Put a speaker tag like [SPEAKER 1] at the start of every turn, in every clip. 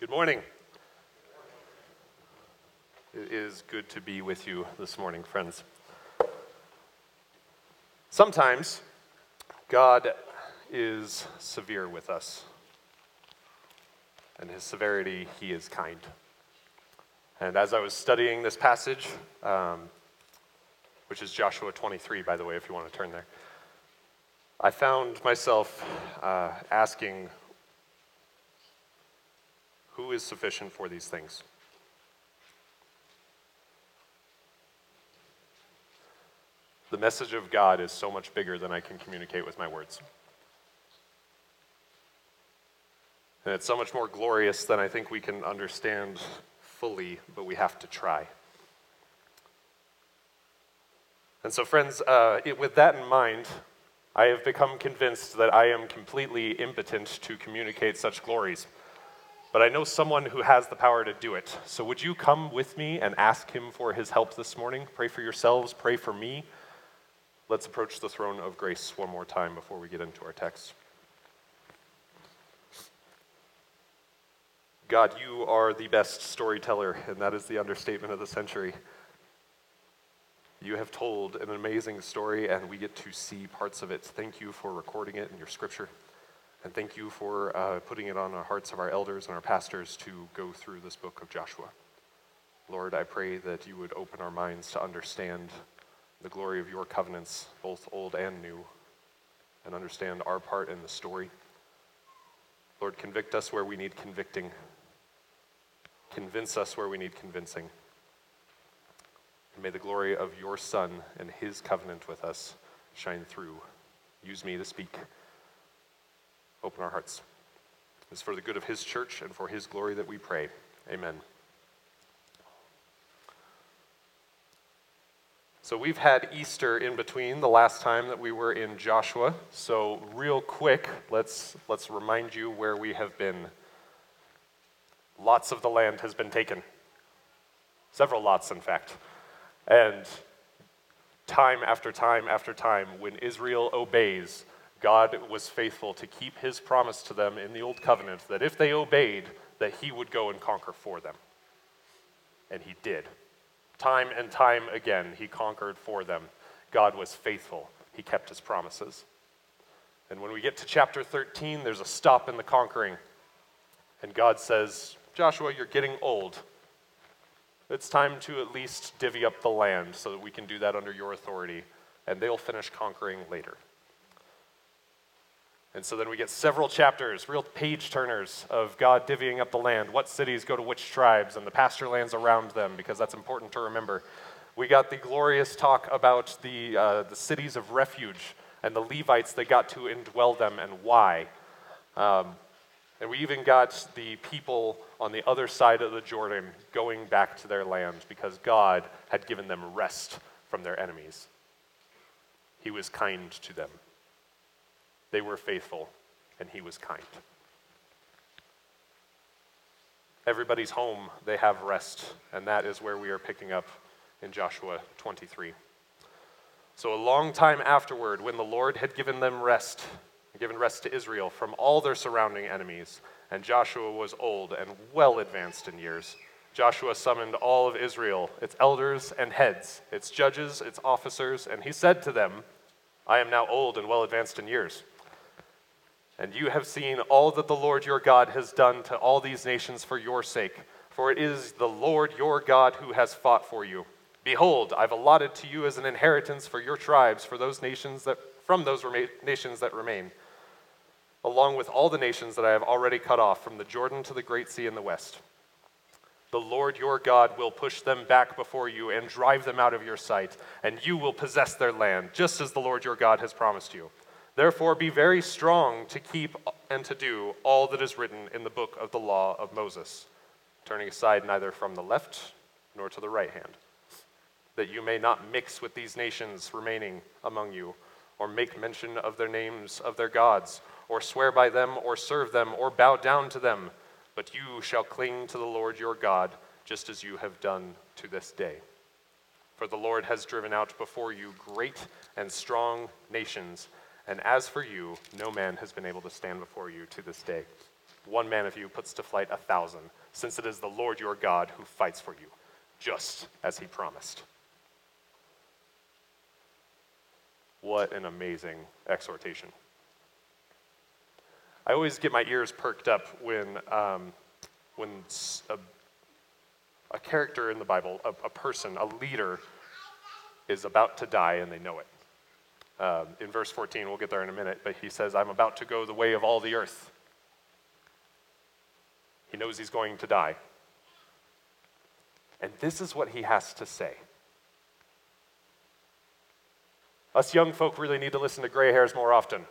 [SPEAKER 1] Good morning. It is good to be with you this morning, friends. Sometimes God is severe with us, and his severity, he is kind. And as I was studying this passage, um, which is Joshua 23, by the way, if you want to turn there, I found myself uh, asking who is sufficient for these things? The message of God is so much bigger than I can communicate with my words. And it's so much more glorious than I think we can understand fully, but we have to try. And so, friends, uh, it, with that in mind, I have become convinced that I am completely impotent to communicate such glories but I know someone who has the power to do it. So would you come with me and ask him for his help this morning? Pray for yourselves, pray for me. Let's approach the throne of grace one more time before we get into our text. God, you are the best storyteller, and that is the understatement of the century. You have told an amazing story, and we get to see parts of it. Thank you for recording it in your scripture. And thank you for uh, putting it on the hearts of our elders and our pastors to go through this book of Joshua. Lord, I pray that you would open our minds to understand the glory of your covenants, both old and new, and understand our part in the story. Lord, convict us where we need convicting, convince us where we need convincing. And may the glory of your Son and his covenant with us shine through. Use me to speak open our hearts. It's for the good of His church and for His glory that we pray. Amen. So we've had Easter in between the last time that we were in Joshua. So real quick, let's let's remind you where we have been. Lots of the land has been taken. Several lots in fact. And time after time after time when Israel obeys, God was faithful to keep his promise to them in the old covenant that if they obeyed, that he would go and conquer for them. And he did. Time and time again, he conquered for them. God was faithful. He kept his promises. And when we get to chapter 13, there's a stop in the conquering. And God says, Joshua, you're getting old. It's time to at least divvy up the land so that we can do that under your authority. And they'll finish conquering later. And so then we get several chapters, real page turners of God divvying up the land, what cities go to which tribes, and the pasture lands around them, because that's important to remember. We got the glorious talk about the, uh, the cities of refuge and the Levites that got to indwell them and why. Um, and we even got the people on the other side of the Jordan going back to their land because God had given them rest from their enemies. He was kind to them. They were faithful, and he was kind. Everybody's home, they have rest, and that is where we are picking up in Joshua 23. So, a long time afterward, when the Lord had given them rest, given rest to Israel from all their surrounding enemies, and Joshua was old and well advanced in years, Joshua summoned all of Israel, its elders and heads, its judges, its officers, and he said to them, I am now old and well advanced in years. And you have seen all that the Lord your God has done to all these nations for your sake. For it is the Lord your God who has fought for you. Behold, I've allotted to you as an inheritance for your tribes, for those nations that, from those rema- nations that remain, along with all the nations that I have already cut off, from the Jordan to the great sea in the west. The Lord your God will push them back before you and drive them out of your sight, and you will possess their land, just as the Lord your God has promised you. Therefore, be very strong to keep and to do all that is written in the book of the law of Moses, turning aside neither from the left nor to the right hand, that you may not mix with these nations remaining among you, or make mention of their names of their gods, or swear by them, or serve them, or bow down to them. But you shall cling to the Lord your God, just as you have done to this day. For the Lord has driven out before you great and strong nations and as for you, no man has been able to stand before you to this day. one man of you puts to flight a thousand, since it is the Lord your God who fights for you, just as he promised. What an amazing exhortation. I always get my ears perked up when, um, when a, a, character in the Bible, a, a, person, a leader, is about to die and they know it. Um, in verse 14, we'll get there in a minute, but he says, I'm about to go the way of all the earth. He knows he's going to die. And this is what he has to say. Us young folk really need to listen to gray hairs more often,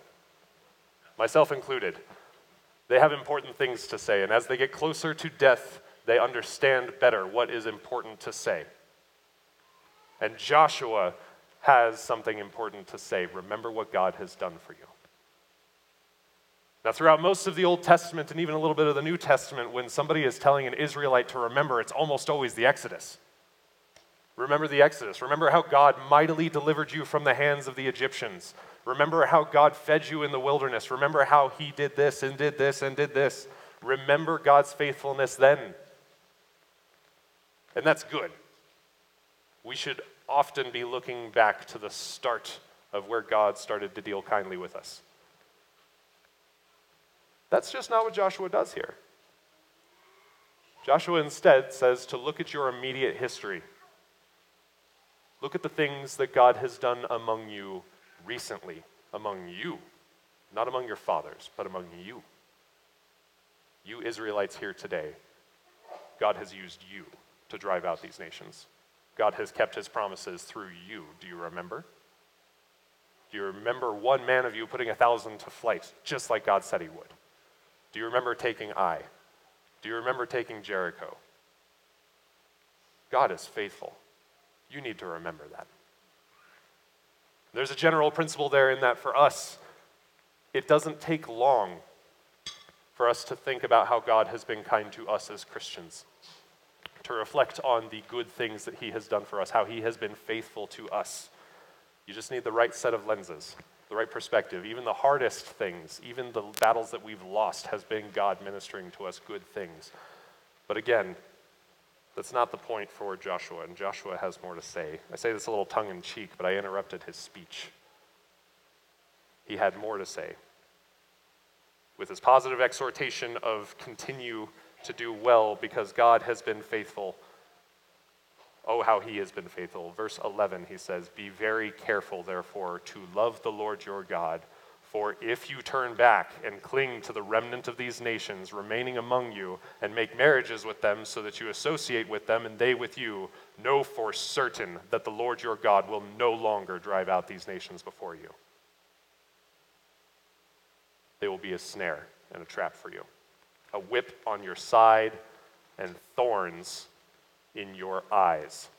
[SPEAKER 1] myself included. They have important things to say, and as they get closer to death, they understand better what is important to say. And Joshua has something important to say. Remember what God has done for you. Now, throughout most of the Old Testament and even a little bit of the New Testament, when somebody is telling an Israelite to remember, it's almost always the Exodus. Remember the Exodus. Remember how God mightily delivered you from the hands of the Egyptians. Remember how God fed you in the wilderness. Remember how He did this and did this and did this. Remember God's faithfulness then. And that's good. We should often be looking back to the start of where God started to deal kindly with us. That's just not what Joshua does here. Joshua instead says to look at your immediate history. Look at the things that God has done among you recently, among you, not among your fathers, but among you. You Israelites here today, God has used you to drive out these nations. God has kept his promises through you. Do you remember? Do you remember one man of you putting a thousand to flight, just like God said he would? Do you remember taking Ai? Do you remember taking Jericho? God is faithful. You need to remember that. There's a general principle there in that for us, it doesn't take long for us to think about how God has been kind to us as Christians, to reflect on the good things that He has done for us, how He has been faithful to us. You just need the right set of lenses, the right perspective. Even the hardest things, even the battles that we've lost, has been God ministering to us good things. But again, that's not the point for Joshua, and Joshua has more to say. I say this a little tongue in cheek, but I interrupted his speech. He had more to say. With his positive exhortation of continue to do well because God has been faithful. Oh, how he has been faithful. Verse 11, he says, Be very careful, therefore, to love the Lord your God for if you turn back and cling to the remnant of these nations remaining among you, and make marriages with them so that you associate with them and they with you, know for certain that the Lord your God will no longer drive out these nations before you. They will be a snare and a trap for you, a whip on your side, and thorns in your eyes.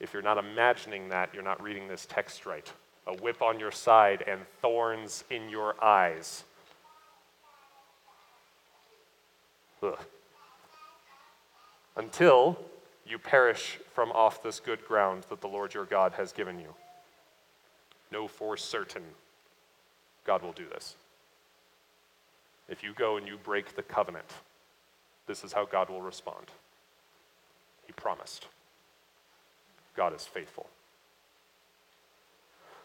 [SPEAKER 1] If you're not imagining that, you're not reading this text right a whip on your side, and thorns in your eyes. Ugh. Until you perish from off this good ground that the Lord your God has given you. Know for certain God will do this. If you go and you break the covenant, this is how God will respond. He promised. God is faithful.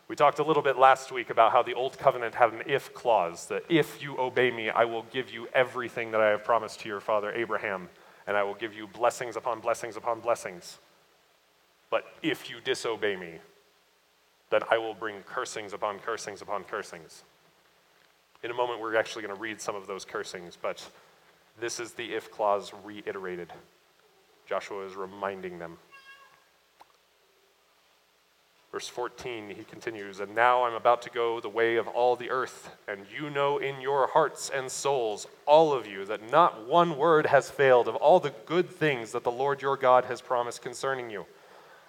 [SPEAKER 1] We talked a little bit last week about how the Old Covenant had an if clause that if you obey me, I will give you everything that I have promised to your father Abraham, and I will give you blessings upon blessings upon blessings. But if you disobey me, then I will bring cursings upon cursings upon cursings. In a moment, we're actually going to read some of those cursings, but this is the if clause reiterated. Joshua is reminding them. Verse 14, he continues, And now I'm about to go the way of all the earth, and you know in your hearts and souls, all of you, that not one word has failed of all the good things that the Lord your God has promised concerning you.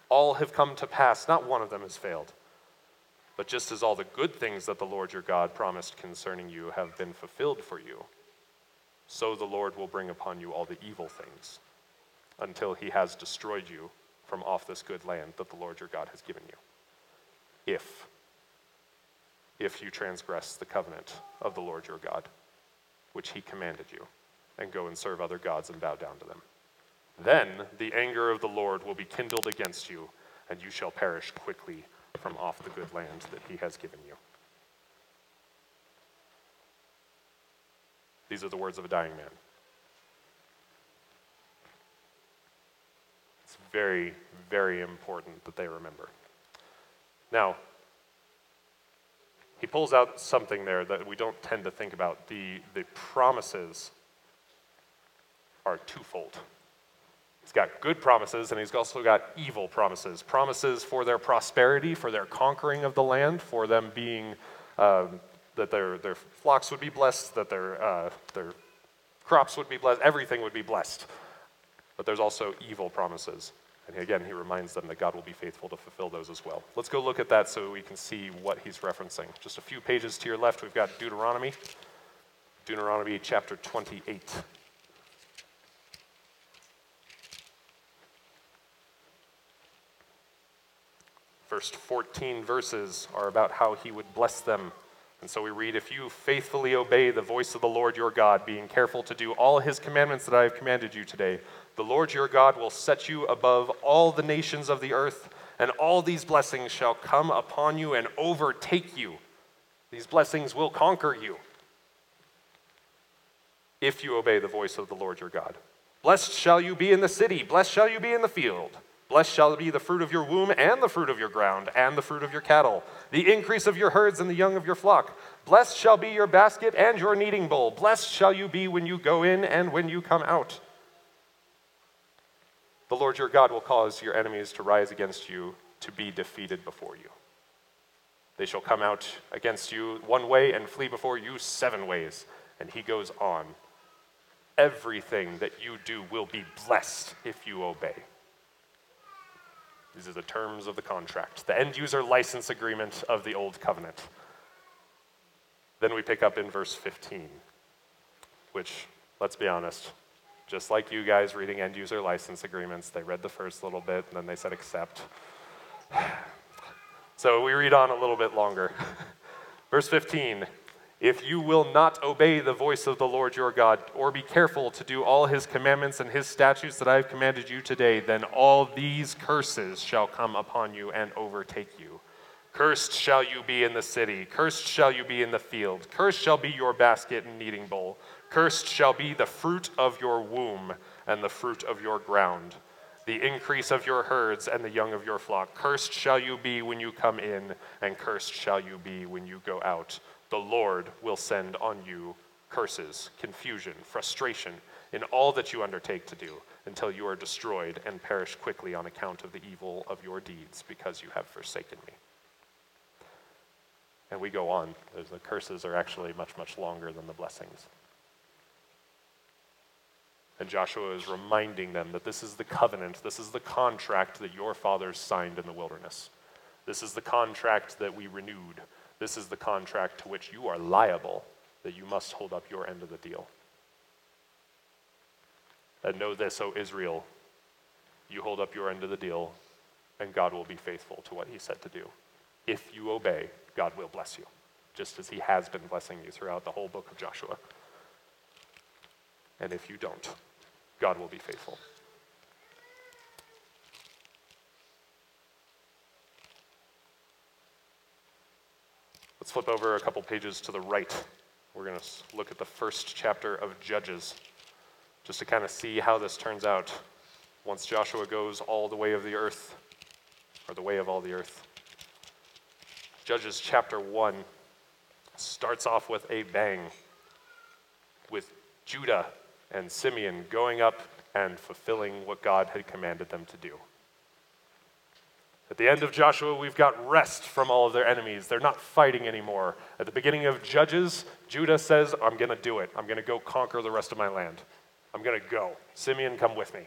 [SPEAKER 1] All have come to pass, not one of them has failed. But just as all the good things that the Lord your God promised concerning you have been fulfilled for you, so the Lord will bring upon you all the evil things until he has destroyed you from off this good land that the Lord your God has given you if if you transgress the covenant of the Lord your God. which he commanded you, and go and serve other gods and bow down to them. Then the anger of the Lord will be kindled against you, and you shall perish quickly from off the good land that he has given you. These are the words of a dying man. It's very, very important that they remember. Now, he pulls out something there that we don't tend to think about. The, the promises are twofold. He's got good promises and he's also got evil promises. Promises for their prosperity, for their conquering of the land, for them being, um, that their, their flocks would be blessed, that their, uh, their crops would be blessed, everything would be blessed. But there's also evil promises. And again, he reminds them that God will be faithful to fulfill those as well. Let's go look at that so we can see what he's referencing. Just a few pages to your left, we've got Deuteronomy. Deuteronomy chapter 28. First 14 verses are about how he would bless them. And so we read, If you faithfully obey the voice of the Lord your God, being careful to do all his commandments that I have commanded you today, the Lord your God will set you above all the nations of the earth, and all these blessings shall come upon you and overtake you. These blessings will conquer you if you obey the voice of the Lord your God. Blessed shall you be in the city, blessed shall you be in the field. Blessed shall be the fruit of your womb, and the fruit of your ground, and the fruit of your cattle, the increase of your herds, and the young of your flock. Blessed shall be your basket and your kneading bowl. Blessed shall you be when you go in and when you come out. The Lord your God will cause your enemies to rise against you to be defeated before you. They shall come out against you one way and flee before you seven ways. And he goes on. Everything that you do will be blessed if you obey. These are the terms of the contract, the end user license agreement of the Old Covenant. Then we pick up in verse 15, which, let's be honest, just like you guys reading end user license agreements, they read the first little bit and then they said accept. so we read on a little bit longer. Verse 15 If you will not obey the voice of the Lord your God, or be careful to do all his commandments and his statutes that I have commanded you today, then all these curses shall come upon you and overtake you. Cursed shall you be in the city, cursed shall you be in the field, cursed shall be your basket and kneading bowl. Cursed shall be the fruit of your womb and the fruit of your ground, the increase of your herds and the young of your flock. Cursed shall you be when you come in, and cursed shall you be when you go out. The Lord will send on you curses, confusion, frustration in all that you undertake to do until you are destroyed and perish quickly on account of the evil of your deeds because you have forsaken me. And we go on. The curses are actually much, much longer than the blessings. And Joshua is reminding them that this is the covenant, this is the contract that your fathers signed in the wilderness. This is the contract that we renewed. This is the contract to which you are liable, that you must hold up your end of the deal. And know this, O Israel, you hold up your end of the deal, and God will be faithful to what he said to do. If you obey, God will bless you, just as he has been blessing you throughout the whole book of Joshua. And if you don't, God will be faithful. Let's flip over a couple pages to the right. We're going to look at the first chapter of Judges, just to kind of see how this turns out once Joshua goes all the way of the earth, or the way of all the earth. Judges chapter 1 starts off with a bang, with Judah and Simeon going up and fulfilling what God had commanded them to do. At the end of Joshua, we've got rest from all of their enemies. They're not fighting anymore. At the beginning of Judges, Judah says, I'm going to do it. I'm going to go conquer the rest of my land. I'm going to go. Simeon, come with me.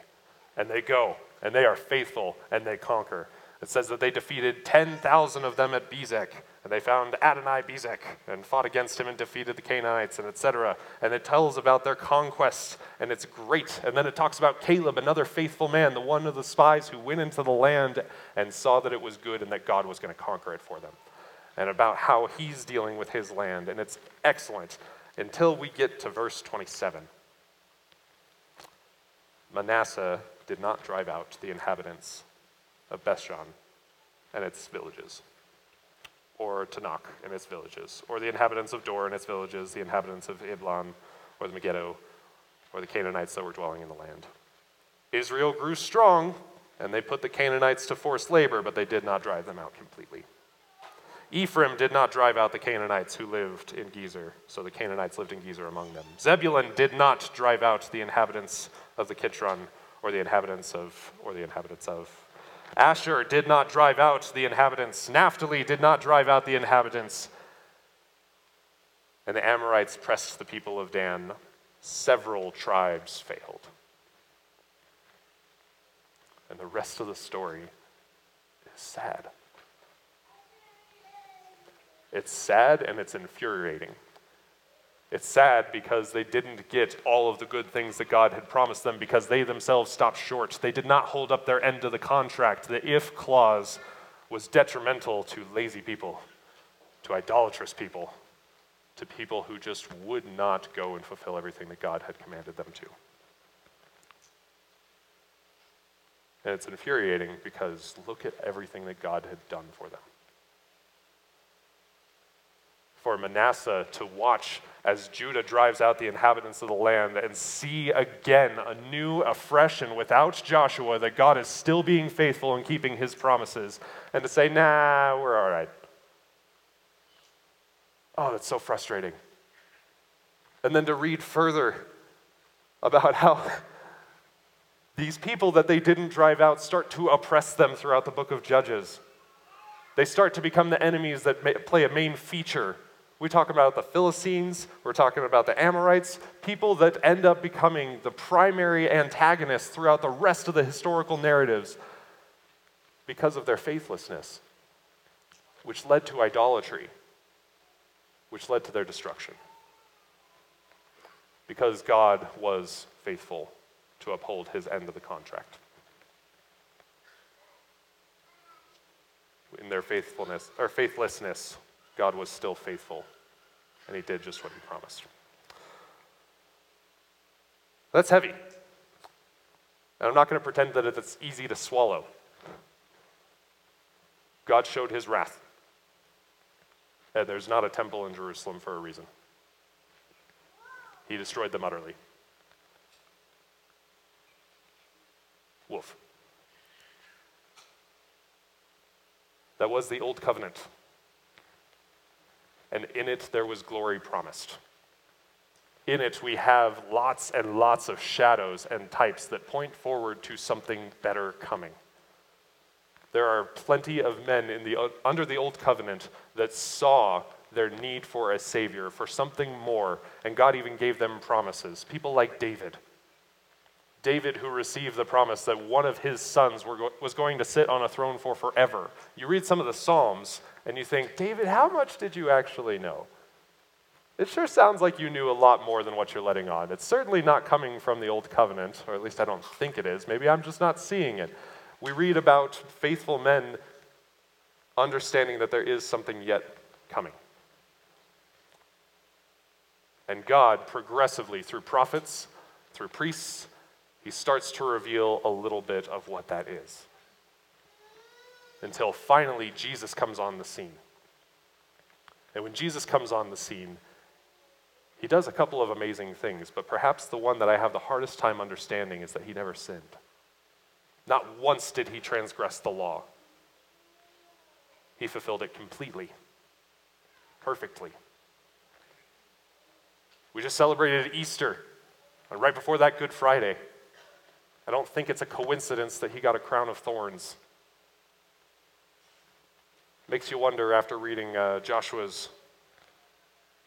[SPEAKER 1] And they go, and they are faithful, and they conquer. It says that they defeated 10,000 of them at Bezek. And they found Adonai Bezek and fought against him and defeated the Canaanites and etc. And it tells about their conquests and it's great. And then it talks about Caleb, another faithful man, the one of the spies who went into the land and saw that it was good and that God was going to conquer it for them. And about how he's dealing with his land. And it's excellent. until we get to verse 27. Manasseh did not drive out the inhabitants of Bethshan and its villages, or Taanach and its villages, or the inhabitants of Dor and its villages, the inhabitants of Ibleam, or the Megiddo, or the Canaanites that were dwelling in the land. Israel grew strong, and they put the Canaanites to forced labor, but they did not drive them out completely. Ephraim did not drive out the Canaanites who lived in Gezer, so the Canaanites lived in Gezer among them. Zebulun did not drive out the inhabitants of the Kitron, or the inhabitants of, or the inhabitants of. Asher did not drive out the inhabitants. Naphtali did not drive out the inhabitants. And the Amorites pressed the people of Dan. Several tribes failed. And the rest of the story is sad. It's sad and it's infuriating. It's sad because they didn't get all of the good things that God had promised them because they themselves stopped short. They did not hold up their end of the contract. The if clause was detrimental to lazy people, to idolatrous people, to people who just would not go and fulfill everything that God had commanded them to. And it's infuriating because look at everything that God had done for them for Manasseh to watch as Judah drives out the inhabitants of the land and see again, anew, afresh, and without Joshua, that God is still being faithful and keeping his promises, and to say, nah, we're all right. Oh, that's so frustrating. And then to read further about how these people that they didn't drive out start to oppress them throughout the book of Judges. They start to become the enemies that play a main feature we talk about the Philistines, we're talking about the Amorites, people that end up becoming the primary antagonists throughout the rest of the historical narratives because of their faithlessness, which led to idolatry, which led to their destruction. Because God was faithful to uphold his end of the contract. In their faithfulness or faithlessness, God was still faithful, and he did just what he promised. That's heavy. And I'm not going to pretend that it's easy to swallow. God showed his wrath. And there's not a temple in Jerusalem for a reason. He destroyed them utterly. Wolf. That was the old covenant and in it there was glory promised. In it, we have lots and lots of shadows and types that point forward to something better coming. There are plenty of men in the, under the Old Covenant that saw their need for a Savior, for something more, and God even gave them promises. People like David. David, who received the promise that one of his sons was going to sit on a throne for forever. You read some of the Psalms, and you think, David, how much did you actually know? It sure sounds like you knew a lot more than what you're letting on. It's certainly not coming from the Old Covenant, or at least I don't think it is. Maybe I'm just not seeing it. We read about faithful men understanding that there is something yet coming. And God, progressively, through prophets, through priests, he starts to reveal a little bit of what that is until finally Jesus comes on the scene. And when Jesus comes on the scene, he does a couple of amazing things, but perhaps the one that I have the hardest time understanding is that he never sinned. Not once did he transgress the law. He fulfilled it completely, perfectly. We just celebrated Easter, and right before that, Good Friday. I don't think it's a coincidence that he got a crown of thorns Makes you wonder after reading uh, Joshua's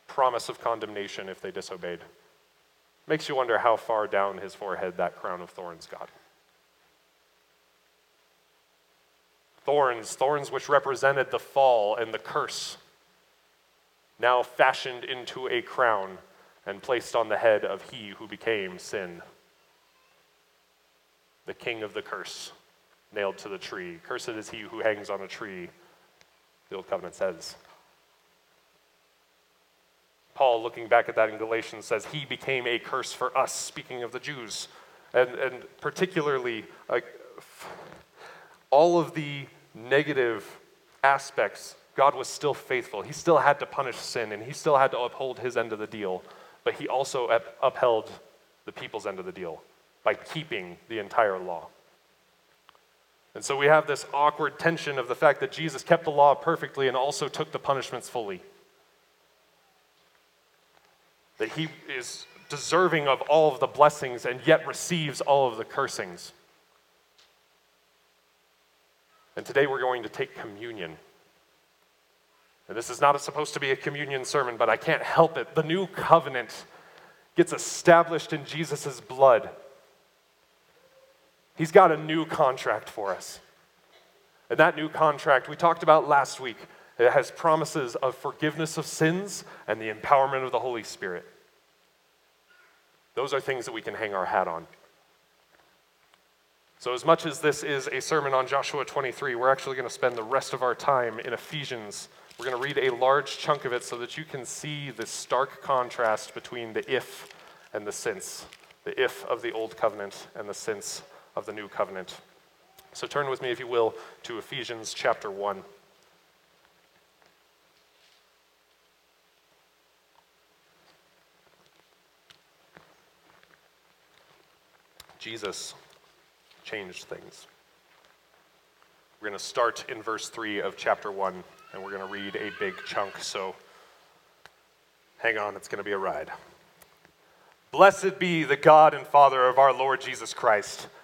[SPEAKER 1] promise of condemnation if they disobeyed. Makes you wonder how far down his forehead that crown of thorns got. Thorns, thorns which represented the fall and the curse, now fashioned into a crown and placed on the head of he who became sin. The king of the curse, nailed to the tree. Cursed is he who hangs on a tree the Old Covenant says. Paul, looking back at that in Galatians, says, He became a curse for us, speaking of the Jews. And, and particularly, like, all of the negative aspects, God was still faithful. He still had to punish sin and he still had to uphold his end of the deal, but he also up- upheld the people's end of the deal by keeping the entire law. And so we have this awkward tension of the fact that Jesus kept the law perfectly and also took the punishments fully. That he is deserving of all of the blessings and yet receives all of the cursings. And today we're going to take communion. And this is not supposed to be a communion sermon, but I can't help it. The new covenant gets established in Jesus' blood. He's got a new contract for us. And that new contract we talked about last week, it has promises of forgiveness of sins and the empowerment of the Holy Spirit. Those are things that we can hang our hat on. So, as much as this is a sermon on Joshua 23, we're actually going to spend the rest of our time in Ephesians. We're going to read a large chunk of it so that you can see the stark contrast between the if and the since, the if of the old covenant and the since of the new covenant. So, turn with me, if you will, to Ephesians chapter 1. Jesus changed things. We're going to start in verse 3 of chapter 1, and we're going to read a big chunk, so hang on, it's going to be a ride. Blessed be the God and Father of our Lord Jesus Christ,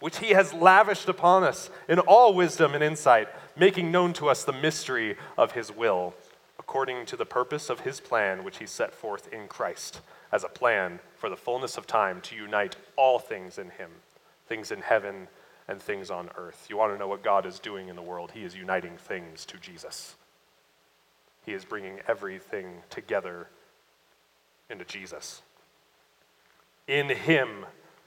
[SPEAKER 1] which he has lavished upon us in all wisdom and insight, making known to us the mystery of his will, according to the purpose of his plan, which he set forth in Christ as a plan for the fullness of time to unite all things in Him, things in heaven and things on earth. You want to know what God is doing in the world? He is uniting things to Jesus. He is bringing everything together into Jesus. In Him,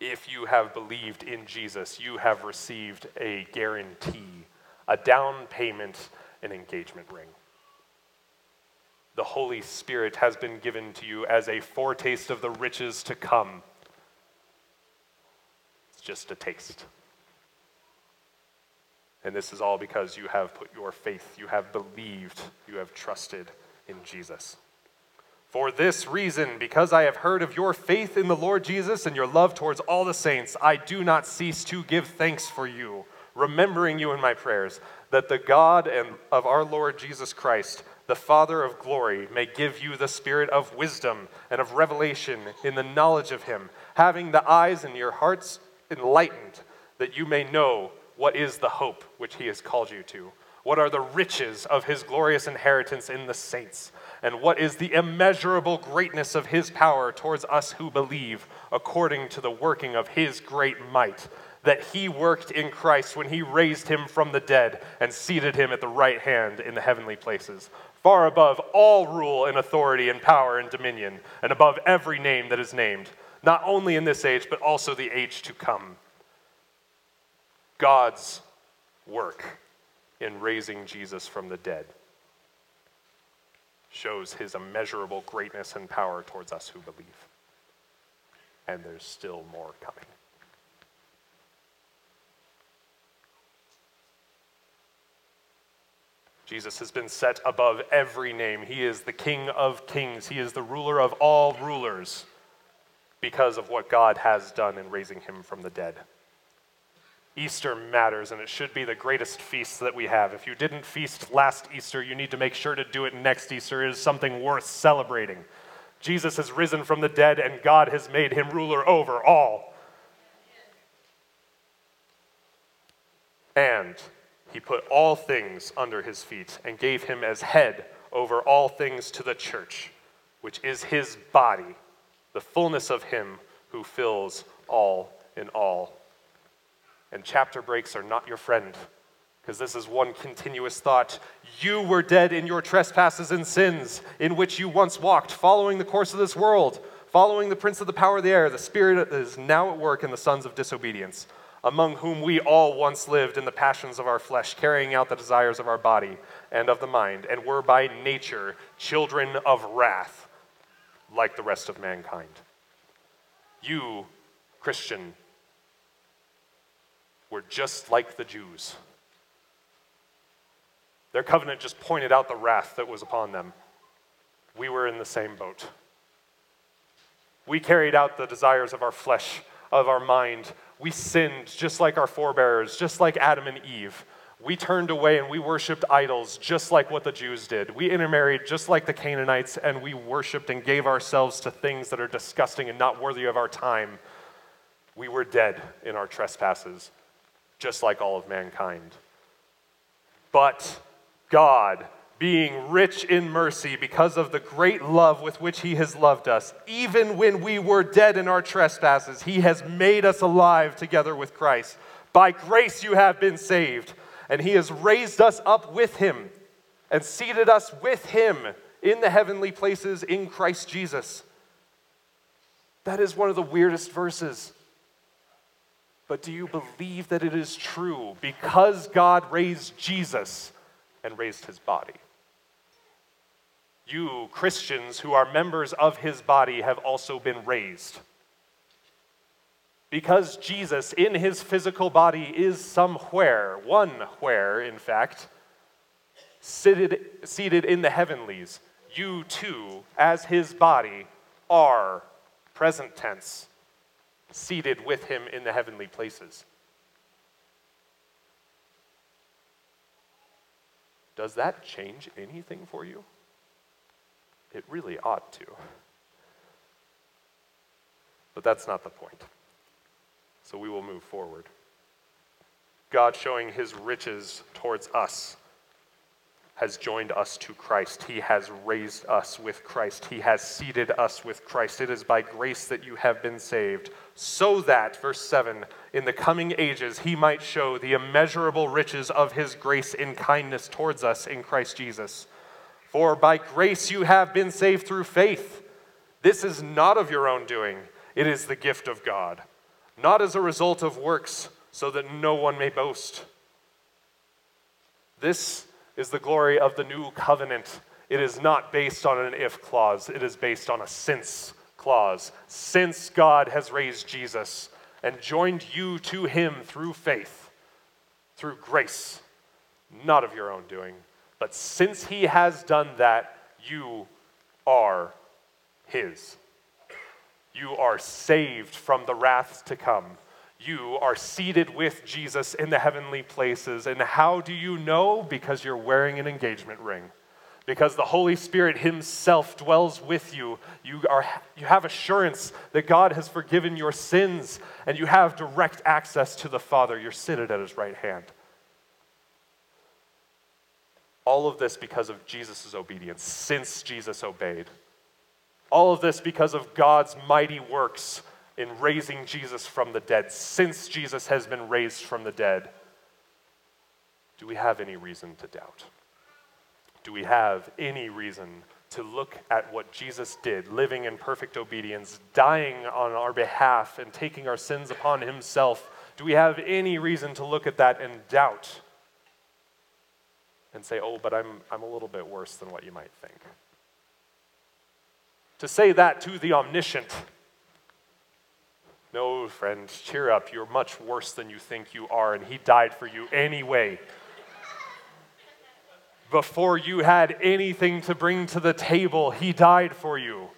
[SPEAKER 1] If you have believed in Jesus, you have received a guarantee, a down payment, an engagement ring. The Holy Spirit has been given to you as a foretaste of the riches to come it's just a taste. And this is all because you have put your faith, you have believed, you have trusted in Jesus. For this reason, because I have heard of your faith in the Lord Jesus and your love towards all the saints, I do not cease to give thanks for you, remembering you in my prayers, that the God and of our Lord Jesus Christ, the Father of glory, may give you the spirit of wisdom and of revelation in the knowledge of him, having the eyes in your hearts enlightened, that you may know what is the hope which he has called you to. What are the riches of his glorious inheritance in the saints? And what is the immeasurable greatness of his power towards us who believe, according to the working of his great might? That he worked in Christ when he raised him from the dead and seated him at the right hand in the heavenly places, far above all rule and authority and power and dominion, and above every name that is named not only in this age, but also the age to come. God's work in raising Jesus from the dead shows his immeasurable greatness and power towards us who believe. And there's still more coming. Jesus has been set above every name. He is the King of kings. He is the ruler of all rulers. because of what God has done in raising him from the dead. Easter matters, and it should be the greatest feast that we have. If you didn't feast last Easter, you need to make sure to do it next Easter. It is something worth celebrating. Jesus has risen from the dead, and God has made him ruler over all. And he put all things under his feet and gave him as head over all things to the church, which is his body, the fullness of him who fills all in all. And chapter breaks are not your friend, because this is one continuous thought. You were dead in your trespasses and sins, in which you once walked, following the course of this world, following the prince of the power of the air, the spirit that is now at work in the sons of disobedience among whom we all once lived in the passions of our flesh, carrying out the desires of our body and of the mind, and were by nature children of wrath, like the rest of mankind. You, Christian, were just like the Jews. Their covenant just pointed out the wrath that was upon them. We were in the same boat. We carried out the desires of our flesh, of our mind, we sinned just like our forebears, just like Adam and Eve. We turned away and we worshiped idols just like what the Jews did. We intermarried just like the Canaanites and we worshiped and gave ourselves to things that are disgusting and not worthy of our time. We were dead in our trespasses, just like all of mankind. But God, being rich in mercy because of the great love with which he has loved us. Even when we were dead in our trespasses, he has made us alive together with Christ. By grace you have been saved, and he has raised us up with him and seated us with him in the heavenly places in Christ Jesus. That is one of the weirdest verses. But do you believe that it is true because God raised Jesus and raised his body? you, Christians who are members of his body, have also been raised. Because Jesus, in his physical body, is somewhere, one where, in fact, seated, seated in the heavenlies, you too, as his body, are, present tense, seated with him in the heavenly places. Does that change anything for you? It really ought to. But that's not the point. So we will move forward. God showing his riches towards us has joined us to Christ. He has raised us with Christ. He has seated us with Christ. It is by grace that you have been saved, so that, verse 7, in the coming ages he might show the immeasurable riches of his grace in kindness towards us in Christ Jesus. For by grace you have been saved through faith. This is not of your own doing, it is the gift of God, not as a result of works, so that no one may boast. This is the glory of the new covenant. It is not based on an if clause, it is based on a since clause. Since God has raised Jesus and joined you to him through faith, through grace, not of your own doing but since he has done that, you are his. You are saved from the wrath to come. You are seated with Jesus in the heavenly places. And how do you know? Because you're wearing an engagement ring. Because the Holy Spirit Himself dwells with you. You, are, you have assurance that God has forgiven your sins, and you have direct access to the Father. You're seated at His right hand. All of this because of Jesus' obedience, since Jesus obeyed. All of this because of God's mighty works in raising Jesus from the dead, since Jesus has been raised from the dead. Do we have any reason to doubt? Do we have any reason to look at what Jesus did, living in perfect obedience, dying on our behalf, and taking our sins upon himself? Do we have any reason to look at that and doubt? and say, oh, but I'm, I'm a little bit worse than what you might think. To say that to the omniscient, no, friend, cheer up. You're much worse than you think you are, and He died for you anyway. Before you had anything to bring to the table, He died for you.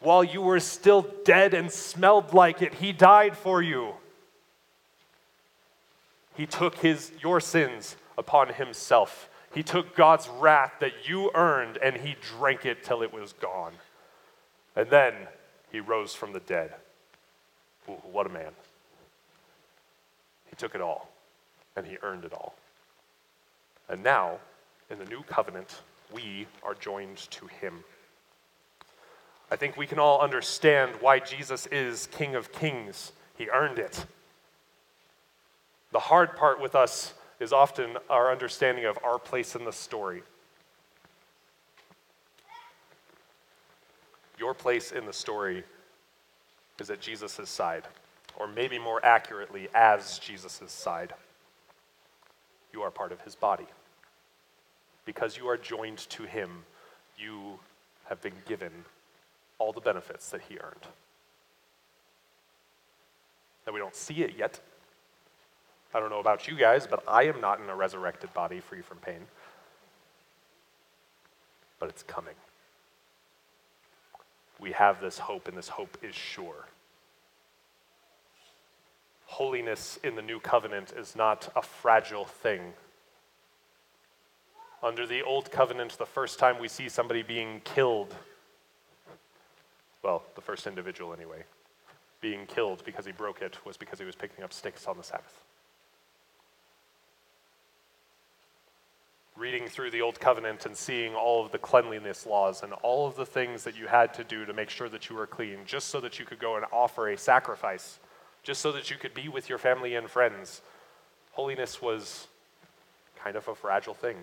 [SPEAKER 1] while you were still dead and smelled like it, he died for you. He took his, your sins upon himself. He took God's wrath that you earned and he drank it till it was gone. And then he rose from the dead. What a man. He took it all and he earned it all. And now, in the new covenant, we are joined to him. I think we can all understand why Jesus is King of Kings. He earned it. The hard part with us is often our understanding of our place in the story. Your place in the story is at Jesus' side, or maybe more accurately, as Jesus' side. You are part of his body. Because you are joined to him, you have been given all the benefits that he earned. And we don't see it yet. I don't know about you guys, but I am not in a resurrected body free from pain. But it's coming. We have this hope, and this hope is sure. Holiness in the new covenant is not a fragile thing. Under the old covenant, the first time we see somebody being killed, well, the first individual anyway, being killed because he broke it was because he was picking up sticks on the Sabbath. Reading through the Old Covenant and seeing all of the cleanliness laws and all of the things that you had to do to make sure that you were clean, just so that you could go and offer a sacrifice, just so that you could be with your family and friends. Holiness was kind of a fragile thing.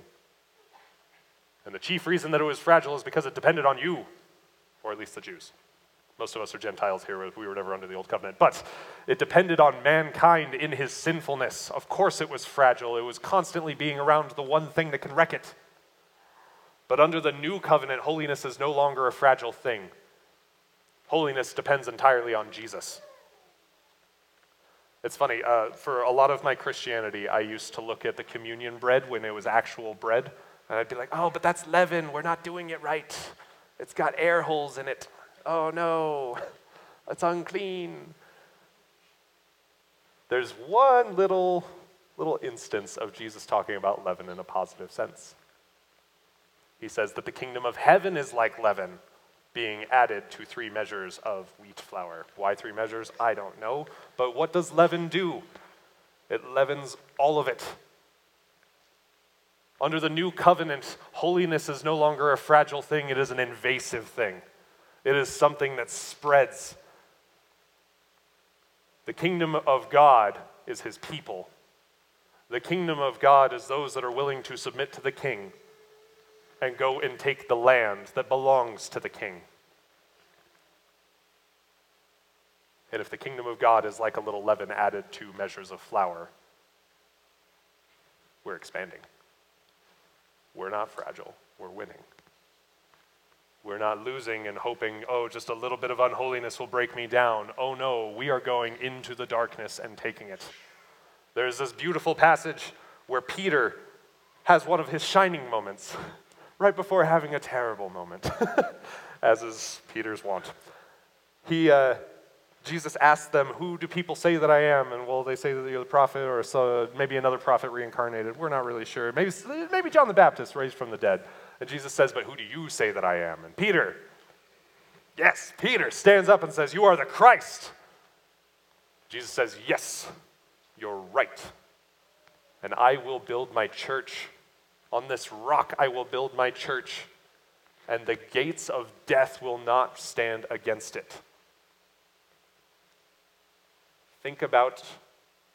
[SPEAKER 1] And the chief reason that it was fragile is because it depended on you, or at least the Jews. Most of us are Gentiles here, we were never under the Old Covenant. But it depended on mankind in his sinfulness. Of course, it was fragile. It was constantly being around the one thing that can wreck it. But under the New Covenant, holiness is no longer a fragile thing. Holiness depends entirely on Jesus. It's funny, uh, for a lot of my Christianity, I used to look at the communion bread when it was actual bread, and I'd be like, oh, but that's leaven. We're not doing it right. It's got air holes in it oh no, it's unclean. There's one little, little instance of Jesus talking about leaven in a positive sense. He says that the kingdom of heaven is like leaven being added to three measures of wheat flour. Why three measures? I don't know. But what does leaven do? It leavens all of it. Under the new covenant, holiness is no longer a fragile thing, it is an invasive thing. It is something that spreads. The kingdom of God is his people. The kingdom of God is those that are willing to submit to the king and go and take the land that belongs to the king. And if the kingdom of God is like a little leaven added to measures of flour, we're expanding. We're not fragile, we're winning. We're not losing and hoping, oh, just a little bit of unholiness will break me down. Oh no, we are going into the darkness and taking it. There's this beautiful passage where Peter has one of his shining moments right before having a terrible moment, as is Peter's wont. He, uh, Jesus asked them, Who do people say that I am? And well, they say that you're the prophet or so, maybe another prophet reincarnated. We're not really sure. Maybe, maybe John the Baptist raised from the dead. And Jesus says, But who do you say that I am? And Peter, yes, Peter stands up and says, You are the Christ. Jesus says, Yes, you're right. And I will build my church. On this rock I will build my church, and the gates of death will not stand against it. Think about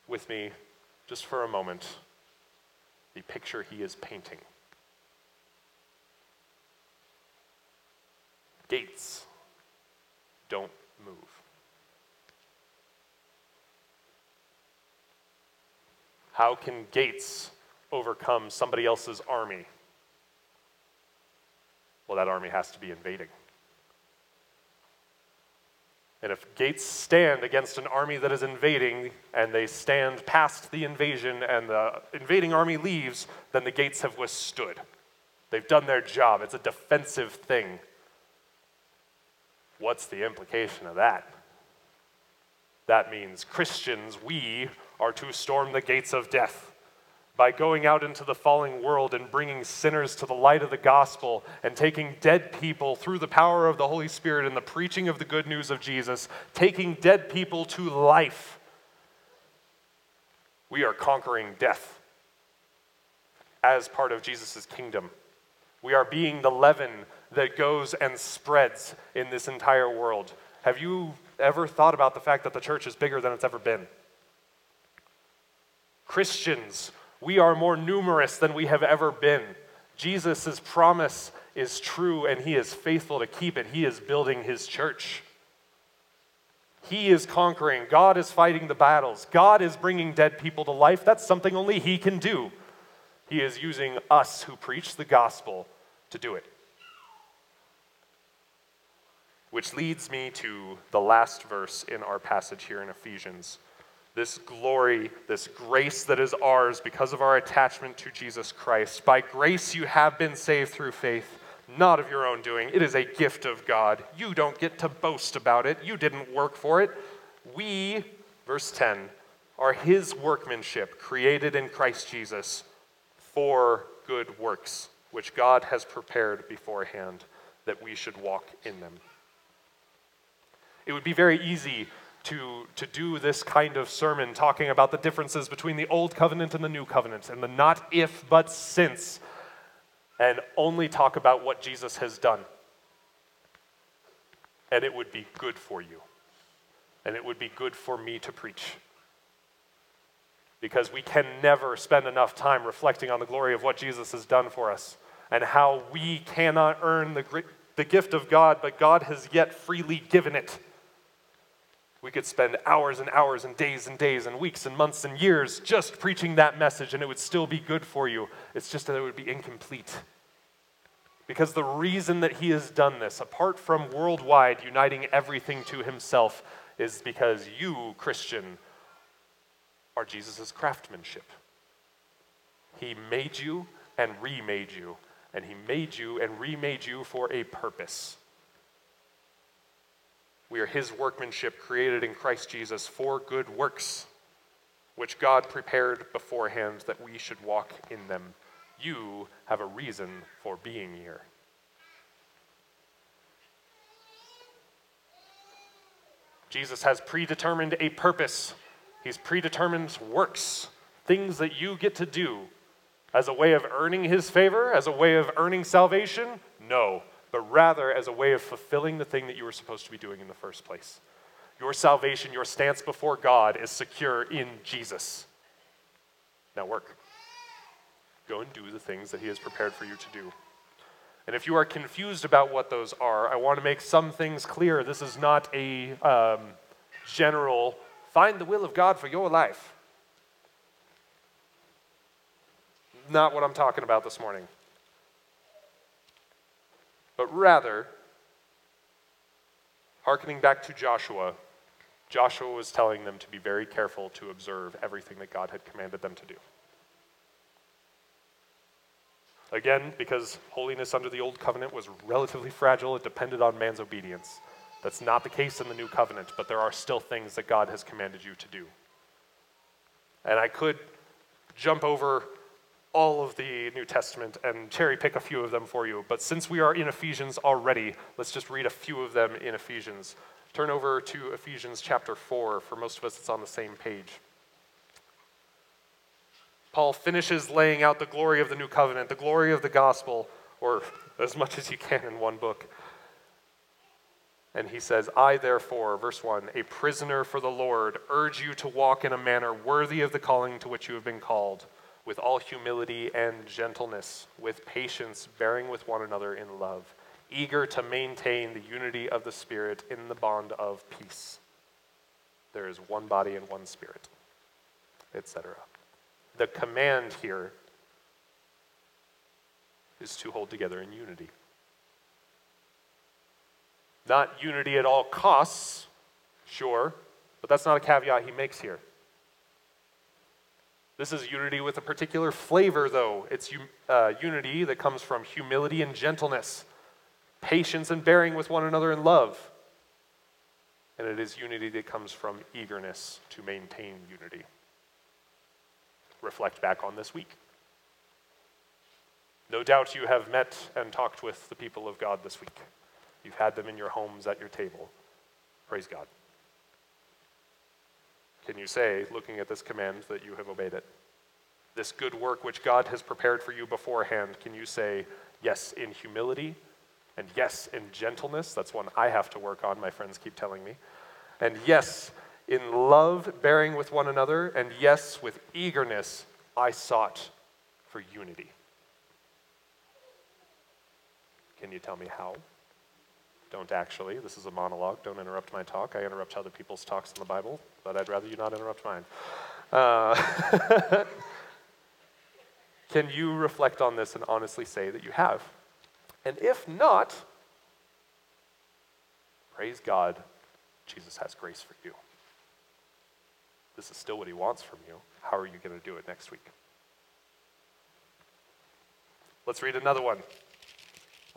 [SPEAKER 1] with me just for a moment the picture he is painting. Gates don't move. How can gates overcome somebody else's army? Well, that army has to be invading. And if gates stand against an army that is invading and they stand past the invasion and the invading army leaves, then the gates have withstood. They've done their job. It's a defensive thing. What's the implication of that? That means Christians, we are to storm the gates of death by going out into the falling world and bringing sinners to the light of the gospel and taking dead people through the power of the Holy Spirit and the preaching of the good news of Jesus, taking dead people to life. We are conquering death as part of Jesus' kingdom. We are being the leaven that goes and spreads in this entire world. Have you ever thought about the fact that the church is bigger than it's ever been? Christians we are more numerous than we have ever been. Jesus' promise is true and he is faithful to keep it. He is building his church. He is conquering. God is fighting the battles. God is bringing dead people to life. That's something only he can do. He is using us who preach the gospel to do it. Which leads me to the last verse in our passage here in Ephesians this glory, this grace that is ours because of our attachment to Jesus Christ. By grace you have been saved through faith, not of your own doing. It is a gift of God. You don't get to boast about it, you didn't work for it. We, verse 10, are his workmanship, created in Christ Jesus for good works, which God has prepared beforehand that we should walk in them. It would be very easy to, to do this kind of sermon talking about the differences between the old covenant and the new covenant and the not if but since, and only talk about what Jesus has done. And it would be good for you. And it would be good for me to preach. Because we can never spend enough time reflecting on the glory of what Jesus has done for us and how we cannot earn the, the gift of God, but God has yet freely given it. We could spend hours and hours and days and days and weeks and months and years just preaching that message, and it would still be good for you. It's just that it would be incomplete. Because the reason that he has done this, apart from worldwide uniting everything to himself, is because you, Christian, are Jesus' craftsmanship. He made you and remade you, and he made you and remade you for a purpose. We are his workmanship created in Christ Jesus for good works, which God prepared beforehand that we should walk in them. You have a reason for being here. Jesus has predetermined a purpose. He's predetermined works, things that you get to do as a way of earning his favor, as a way of earning salvation. No, but rather as a way of fulfilling the thing that you were supposed to be doing in the first place. Your salvation, your stance before God is secure in Jesus. Now work. Go and do the things that He has prepared for you to do. And if you are confused about what those are, I want to make some things clear. This is not a um, general find the will of God for your life. Not what I'm talking about this morning but rather, hearkening back to Joshua, Joshua was telling them to be very careful to observe everything that God had commanded them to do. Again, because holiness under the old covenant was relatively fragile, it depended on man's obedience. That's not the case in the new covenant, but there are still things that God has commanded you to do. And I could jump over all of the New Testament and cherry pick a few of them for you. But since we are in Ephesians already, let's just read a few of them in Ephesians. Turn over to Ephesians chapter 4. For most of us, it's on the same page. Paul finishes laying out the glory of the new covenant, the glory of the gospel, or as much as you can in one book. And he says, I therefore, verse 1, a prisoner for the Lord, urge you to walk in a manner worthy of the calling to which you have been called with all humility and gentleness, with patience, bearing with one another in love, eager to maintain the unity of the Spirit in the bond of peace. There is one body and one Spirit, etc. The command here is to hold together in unity. Not unity at all costs, sure, but that's not a caveat he makes here. This is unity with a particular flavor, though. It's uh, unity that comes from humility and gentleness, patience and bearing with one another in love. and it is unity that comes from eagerness to maintain unity. Reflect back on this week. No doubt you have met and talked with the people of God this week. You've had them in your homes at your table. Praise God. Can you say, looking at this command, that you have obeyed it? This good work which God has prepared for you beforehand, can you say, yes, in humility, and yes, in gentleness? That's one I have to work on, my friends keep telling me. And yes, in love, bearing with one another, and yes, with eagerness, I sought for unity. Can you tell me how? Don't actually. This is a monologue. Don't interrupt my talk. I interrupt other people's talks in the Bible, but I'd rather you not interrupt mine. Uh, can you reflect on this and honestly say that you have? And if not, praise God, Jesus has grace for you. This is still what he wants from you. How are you going to do it next week? Let's read another one.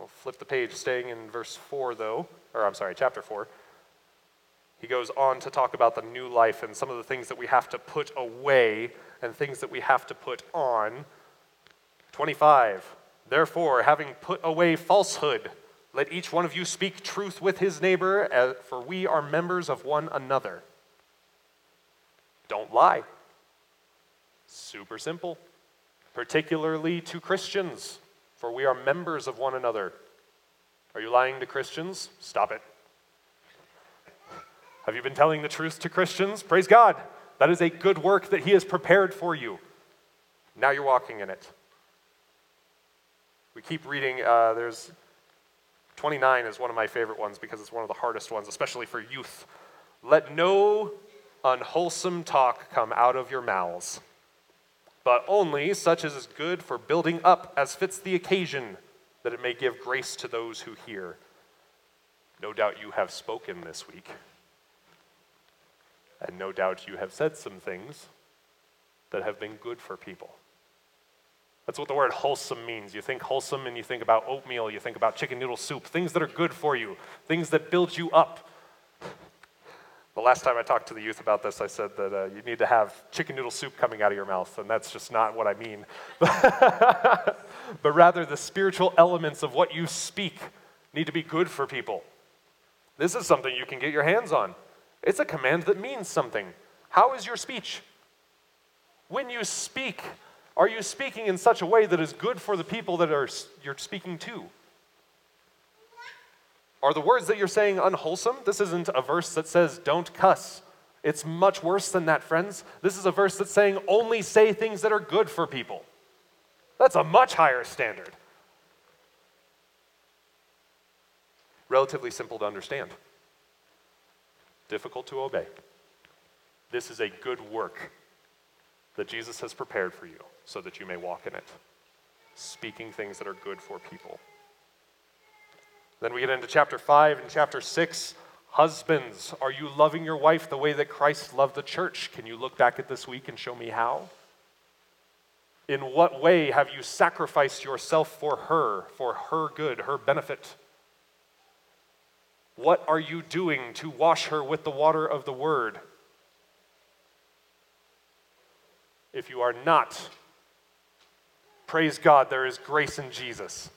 [SPEAKER 1] We'll flip the page, staying in verse 4, though, or I'm sorry, chapter 4. He goes on to talk about the new life and some of the things that we have to put away and things that we have to put on. 25. Therefore, having put away falsehood, let each one of you speak truth with his neighbor, for we are members of one another. Don't lie. Super simple, particularly to Christians for we are members of one another. Are you lying to Christians? Stop it. Have you been telling the truth to Christians? Praise God. That is a good work that He has prepared for you. Now you're walking in it. We keep reading, uh, there's 29 is one of my favorite ones because it's one of the hardest ones, especially for youth. Let no unwholesome talk come out of your mouths but only such as is good for building up as fits the occasion, that it may give grace to those who hear. No doubt you have spoken this week, and no doubt you have said some things that have been good for people. That's what the word wholesome means. You think wholesome and you think about oatmeal, you think about chicken noodle soup, things that are good for you, things that build you up, the last time I talked to the youth about this, I said that uh, you need to have chicken noodle soup coming out of your mouth, and that's just not what I mean. but rather, the spiritual elements of what you speak need to be good for people. This is something you can get your hands on. It's a command that means something. How is your speech? When you speak, are you speaking in such a way that is good for the people that are, you're speaking to? Are the words that you're saying unwholesome? This isn't a verse that says, don't cuss. It's much worse than that, friends. This is a verse that's saying, only say things that are good for people. That's a much higher standard. Relatively simple to understand, difficult to obey. This is a good work that Jesus has prepared for you so that you may walk in it, speaking things that are good for people. Then we get into chapter 5 and chapter 6. Husbands, are you loving your wife the way that Christ loved the church? Can you look back at this week and show me how? In what way have you sacrificed yourself for her, for her good, her benefit? What are you doing to wash her with the water of the word? If you are not, praise God, there is grace in Jesus.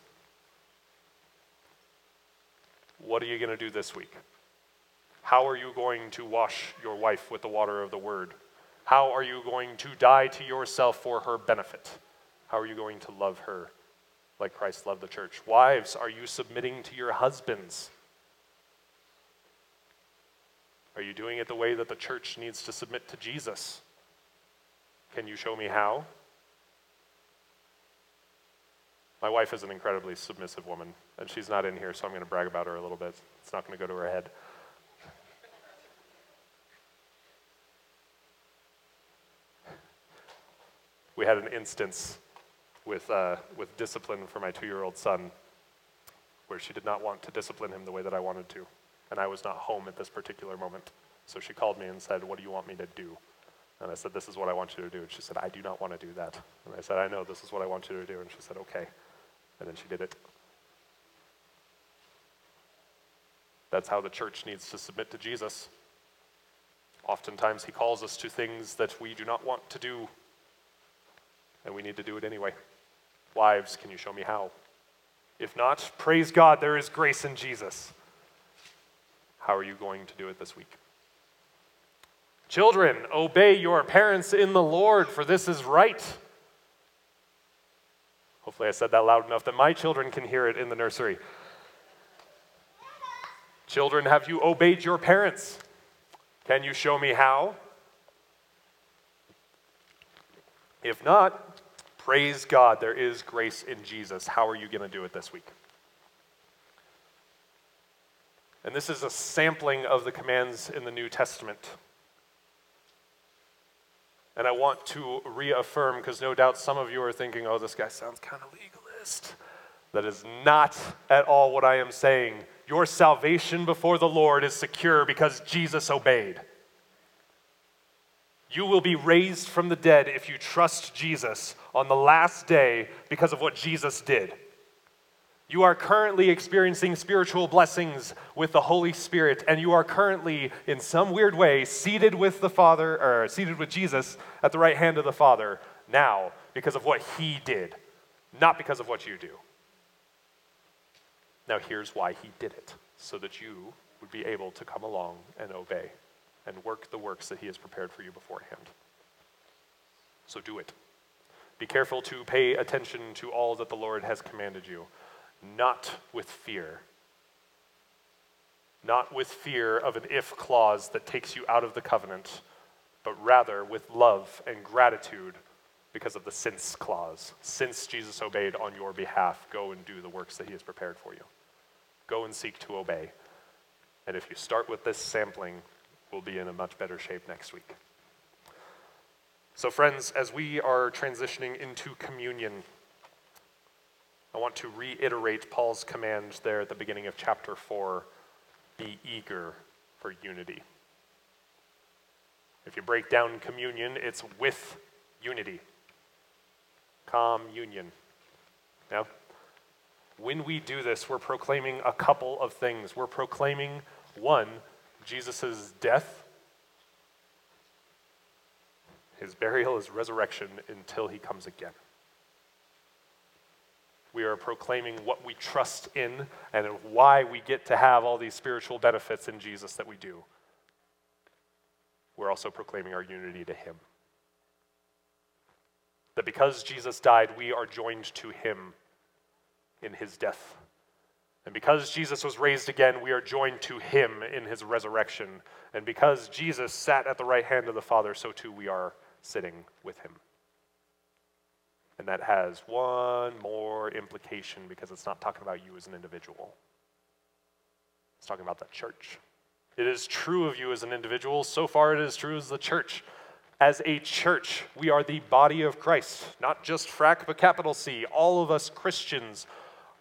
[SPEAKER 1] What are you going to do this week? How are you going to wash your wife with the water of the word? How are you going to die to yourself for her benefit? How are you going to love her like Christ loved the church? Wives, are you submitting to your husbands? Are you doing it the way that the church needs to submit to Jesus? Can you show me how? My wife is an incredibly submissive woman, and she's not in here, so I'm going to brag about her a little bit. It's not going to go to her head. We had an instance with, uh, with discipline for my two year old son where she did not want to discipline him the way that I wanted to, and I was not home at this particular moment. So she called me and said, What do you want me to do? And I said, This is what I want you to do. And she said, I do not want to do that. And I said, I know, this is what I want you to do. And she said, Okay. And then she did it. That's how the church needs to submit to Jesus. Oftentimes, he calls us to things that we do not want to do, and we need to do it anyway. Wives, can you show me how? If not, praise God, there is grace in Jesus. How are you going to do it this week? Children, obey your parents in the Lord, for this is right. Hopefully, I said that loud enough that my children can hear it in the nursery. Children, have you obeyed your parents? Can you show me how? If not, praise God, there is grace in Jesus. How are you going to do it this week? And this is a sampling of the commands in the New Testament. And I want to reaffirm, because no doubt some of you are thinking, oh, this guy sounds kind of legalist. That is not at all what I am saying. Your salvation before the Lord is secure because Jesus obeyed. You will be raised from the dead if you trust Jesus on the last day because of what Jesus did. You are currently experiencing spiritual blessings with the Holy Spirit, and you are currently, in some weird way, seated with the Father, or seated with Jesus at the right hand of the Father now because of what He did, not because of what you do. Now, here's why He did it so that you would be able to come along and obey and work the works that He has prepared for you beforehand. So do it. Be careful to pay attention to all that the Lord has commanded you not with fear. Not with fear of an if clause that takes you out of the covenant, but rather with love and gratitude because of the since clause. Since Jesus obeyed on your behalf, go and do the works that he has prepared for you. Go and seek to obey. And if you start with this sampling, we'll be in a much better shape next week. So, friends, as we are transitioning into communion, I want to reiterate Paul's command there at the beginning of chapter 4 be eager for unity. If you break down communion, it's with unity. Communion. Now, when we do this, we're proclaiming a couple of things. We're proclaiming, one, Jesus' death, his burial, his resurrection until he comes again. We are proclaiming what we trust in and why we get to have all these spiritual benefits in Jesus that we do. We're also proclaiming our unity to Him. That because Jesus died, we are joined to Him in His death. And because Jesus was raised again, we are joined to Him in His resurrection. And because Jesus sat at the right hand of the Father, so too we are sitting with Him. And that has one more implication because it's not talking about you as an individual, it's talking about the church. It is true of you as an individual. So far, it is true as the church. As a church, we are the body of Christ, not just frack, but capital C. All of us Christians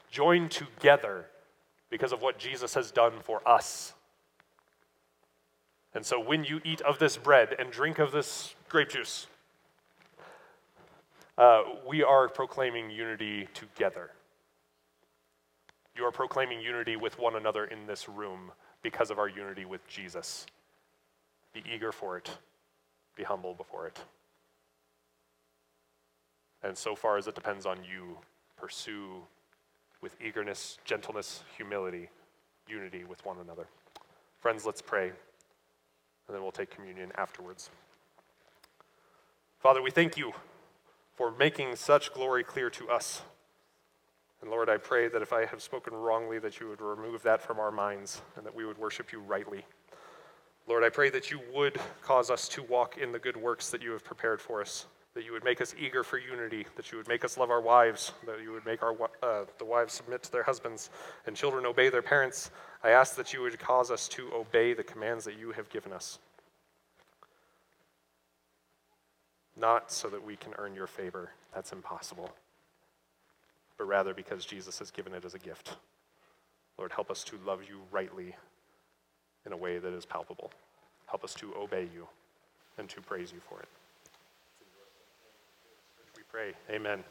[SPEAKER 1] joined together because of what Jesus has done for us. And so when you eat of this bread and drink of this grape juice, uh, we are proclaiming unity together. You are proclaiming unity with one another in this room because of our unity with Jesus. Be eager for it, be humble before it. And so far as it depends on you, pursue with eagerness, gentleness, humility, unity with one another. Friends, let's pray, and then we'll take communion afterwards. Father, we thank you for making such glory clear to us. And Lord, I pray that if I have spoken wrongly, that you would remove that from our minds and that we would worship you rightly. Lord, I pray that you would cause us to walk in the good works that you have prepared for us, that you would make us eager for unity, that you would make us love our wives, that you would make our, uh, the wives submit to their husbands, and children obey their parents. I ask that you would cause us to obey the commands that you have given us. not so that we can earn your favor. That's impossible. But rather because Jesus has given it as a gift. Lord, help us to love you rightly in a way that is palpable. Help us to obey you and to praise you for it. We pray. Amen.